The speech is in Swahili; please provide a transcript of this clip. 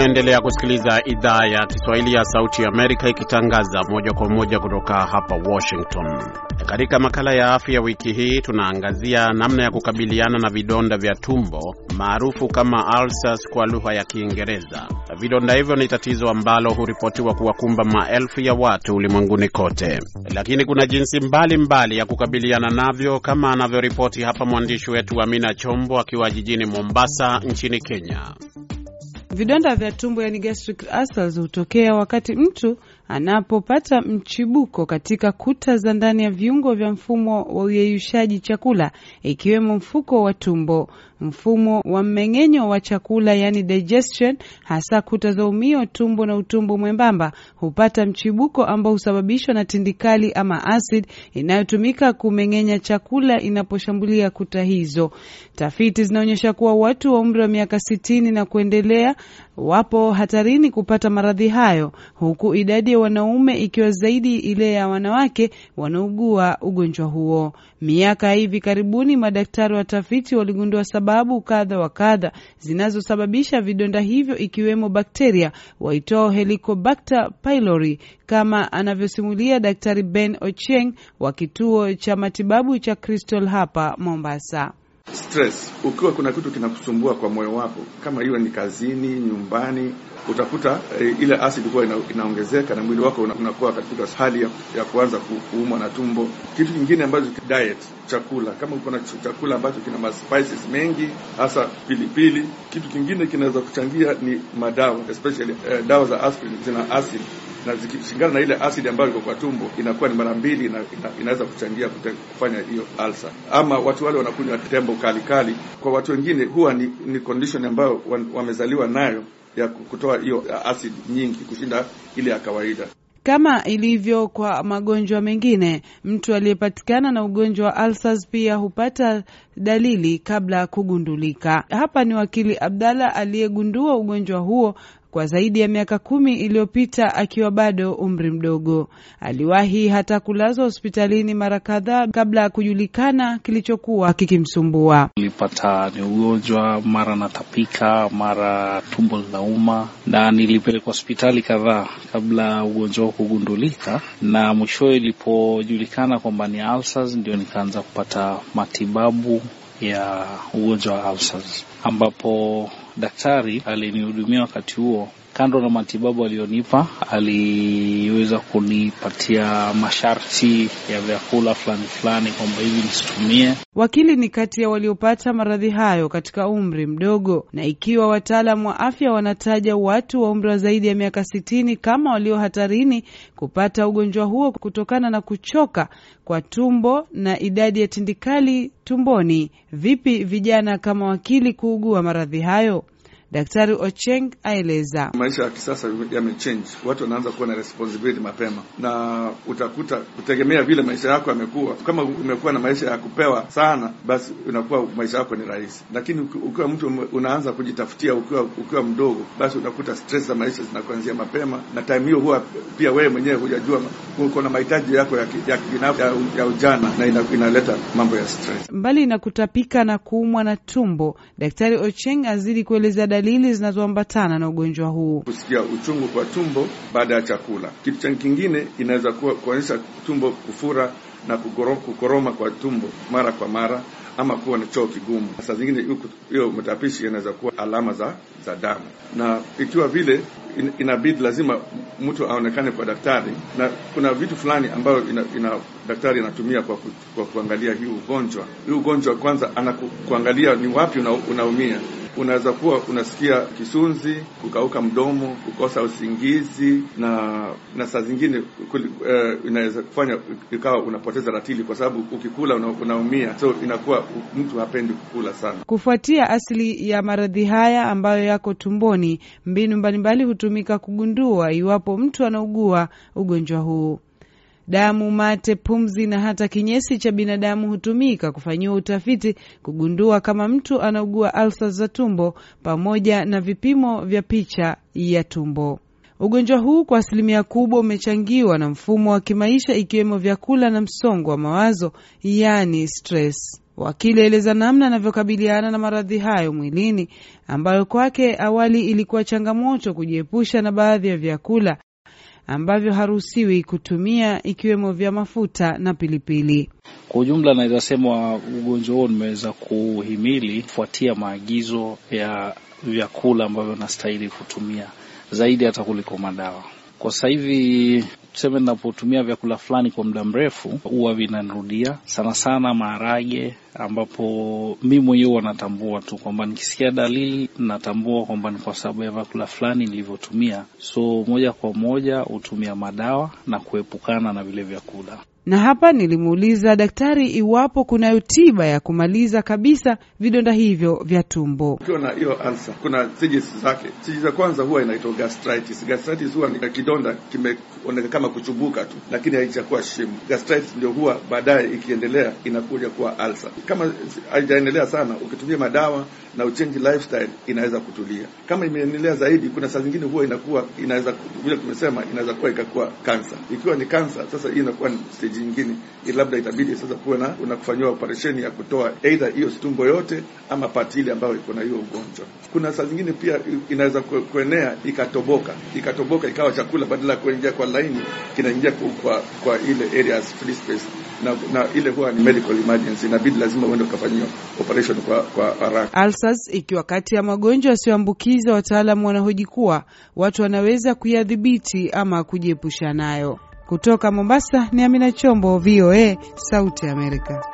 Unaendelea kusikiliza idhaa ya Kiswahili ya Sauti ya Amerika ikitangaza moja kwa moja kutoka hapa Washington. Katika makala ya afya wiki hii tunaangazia namna ya kukabiliana na vidonda vya tumbo maarufu kama ulcers kwa lugha ya Kiingereza. Vidonda hivyo ni tatizo ambalo huripotiwa kuwakumba maelfu ya watu ulimwenguni kote, lakini kuna jinsi mbalimbali mbali ya kukabiliana navyo, kama anavyoripoti hapa mwandishi wetu Amina Chombo akiwa jijini Mombasa nchini Kenya. Vidonda vya tumbo yani gastric ulcers hutokea wakati mtu anapopata mchibuko katika kuta za ndani ya viungo vya mfumo wa uyeyushaji chakula ikiwemo mfuko wa tumbo, mfumo wa mmeng'enyo wa chakula yani digestion, hasa kuta za umio, tumbo na utumbo mwembamba hupata mchibuko ambao husababishwa na tindikali ama acid inayotumika kumeng'enya chakula inaposhambulia kuta hizo. Tafiti zinaonyesha kuwa watu wa umri wa miaka sitini na kuendelea wapo hatarini kupata maradhi hayo, huku idadi wanaume ikiwa zaidi ile ya wanawake wanaugua ugonjwa huo. Miaka ya hivi karibuni, madaktari watafiti waligundua sababu kadha wa kadha zinazosababisha vidonda hivyo, ikiwemo bakteria waitoa Helicobacter pylori, kama anavyosimulia Daktari Ben Ochieng wa kituo cha matibabu cha Crystal hapa Mombasa. Stress, ukiwa kuna kitu kinakusumbua kwa moyo wako, kama hiyo ni kazini, nyumbani, utakuta e, ile acid kuwa ina, inaongezeka na mwili wako unakuwa katika hali ya, ya kuanza kuumwa na tumbo. Kitu kingine ambacho diet, chakula, kama uko na chakula ambacho kina ma spices mengi, hasa pilipili. Kitu kingine kinaweza kuchangia ni madawa, especially e, dawa za aspirin zina acid na zikishingana na ile asidi ambayo iko kwa tumbo inakuwa ni mara mbili, ina, ina, inaweza kuchangia kufanya hiyo alsa. Ama watu wale wanakunywa tembo kali kali, kwa watu wengine huwa ni, ni condition ambayo wamezaliwa nayo ya kutoa hiyo asidi nyingi kushinda ile ya kawaida. Kama ilivyo kwa magonjwa mengine, mtu aliyepatikana na ugonjwa wa ulcers pia hupata dalili kabla ya kugundulika. Hapa ni wakili Abdalla aliyegundua ugonjwa huo kwa zaidi ya miaka kumi iliyopita akiwa bado umri mdogo. Aliwahi hata kulazwa hospitalini mara kadhaa kabla ya kujulikana kilichokuwa kikimsumbua. Nilipata ni ugonjwa, mara natapika, mara tumbo linauma, na nilipelekwa hospitali kadhaa kabla ugonjwa huo kugundulika, na mwishowe ilipojulikana kwamba ni ulcers, ndio nikaanza kupata matibabu ya ugonjwa wa ulcers ambapo daktari alinihudumia wakati huo. Kando na matibabu aliyonipa, aliweza kunipatia masharti ya vyakula fulani fulani kwamba hivi nisitumie. Wakili ni kati ya waliopata maradhi hayo katika umri mdogo, na ikiwa wataalamu wa afya wanataja watu wa umri wa zaidi ya miaka sitini kama walio hatarini kupata ugonjwa huo kutokana na kuchoka kwa tumbo na idadi ya tindikali tumboni, vipi vijana kama wakili kuugua maradhi hayo? Daktari Ocheng aeleza. Maisha ya kisasa yamechange, watu wanaanza kuwa na responsibility mapema, na utakuta kutegemea vile maisha yako yamekuwa. Kama umekuwa na maisha ya kupewa sana, basi unakuwa maisha yako ni rahisi, lakini ukiwa mtu unaanza kujitafutia ukiwa ukiwa mdogo, basi utakuta stress za maisha zinakuanzia mapema, na time hiyo huwa pia wewe mwenyewe hujajua uko na mahitaji yako ya kibinafsi ya, ya ujana, na ina, inaleta mambo ya stress. Mbali na kutapika na kuumwa na tumbo, Daktari Ocheng azidi kueleza dalili zinazoambatana na ugonjwa huu: kusikia uchungu kwa tumbo baada ya chakula. Kitu kingine inaweza kuwa kuonyesha tumbo kufura na kukoroma kwa tumbo mara kwa mara, ama kuwa na choo kigumu. Saa zingine hiyo matapishi inaweza kuwa alama za za damu, na ikiwa vile in, inabidi lazima mtu aonekane kwa daktari, na kuna vitu fulani ambayo ina, ina daktari anatumia kwa, ku, kwa kuangalia hii ugonjwa. Hii ugonjwa kwanza anakuangalia ni wapi una, unaumia unaweza kuwa unasikia kisunzi, kukauka mdomo, kukosa usingizi na na saa zingine uh, inaweza kufanya ikawa unapoteza ratili, kwa sababu ukikula una, unaumia, so inakuwa mtu hapendi kukula sana. Kufuatia asili ya maradhi haya ambayo yako tumboni, mbinu mbalimbali hutumika kugundua iwapo mtu anaugua ugonjwa huu. Damu, mate, pumzi na hata kinyesi cha binadamu hutumika kufanyiwa utafiti kugundua kama mtu anaugua alsa za tumbo pamoja na vipimo vya picha ya tumbo. Ugonjwa huu kwa asilimia kubwa umechangiwa na mfumo wa kimaisha ikiwemo vyakula na msongo wa mawazo, yaani stress. Wakili aeleza namna anavyokabiliana na maradhi hayo mwilini, ambayo kwake awali ilikuwa changamoto kujiepusha na baadhi ya vyakula ambavyo haruhusiwi kutumia ikiwemo vya mafuta na pilipili. Kwa ujumla, naweza sema ugonjwa huo nimeweza kuhimili kufuatia maagizo ya vyakula ambavyo nastahili kutumia zaidi hata kuliko madawa. Kwa sasa hivi tuseme, ninapotumia vyakula fulani kwa muda mrefu huwa vinanirudia sana sana maharage, ambapo mi mwenyewe wanatambua tu kwamba nikisikia dalili natambua kwamba ni kwa sababu ya vyakula fulani nilivyotumia, so moja kwa moja hutumia madawa na kuepukana na vile vyakula na hapa nilimuuliza daktari iwapo kunayo tiba ya kumaliza kabisa vidonda hivyo vya tumbo. Ukiwa na hiyo ulcer, kuna stages zake. Stage za kwanza huwa inaitwa gastritis. Gastritis huwa ni kidonda kimeonekana kama kuchubuka tu, lakini haijakuwa shimo. Gastritis ndio huwa baadaye ikiendelea inakuja kuwa alsa. Kama haijaendelea sana, ukitumia madawa na uchange lifestyle inaweza kutulia. Kama imeendelea zaidi, kuna saa zingine huwa inakuwa inaweza vile tumesema, inaweza kuwa ikakuwa kansa. Ikiwa ni kansa, sasa hii inakuwa ni stage nyingine, labda itabidi sasa kuwe na unakufanyiwa operesheni ya kutoa either hiyo tumbo yote ama pati ile ambayo iko na hiyo ugonjwa. Kuna saa zingine pia inaweza kuenea ikatoboka, ikatoboka ikawa chakula badala ya kuingia kwa laini kinaingia kwa kwa ile areas free space na, na ile huwa ni medical emergency, inabidi lazima uende ukafanyiwa operation kwa kwa haraka. Ulcers ikiwa kati ya magonjwa yasiyoambukiza, wataalamu wanahoji kuwa watu wanaweza kuyadhibiti ama kujiepusha nayo. Kutoka Mombasa ni Amina Chombo, VOA, Sauti ya Amerika.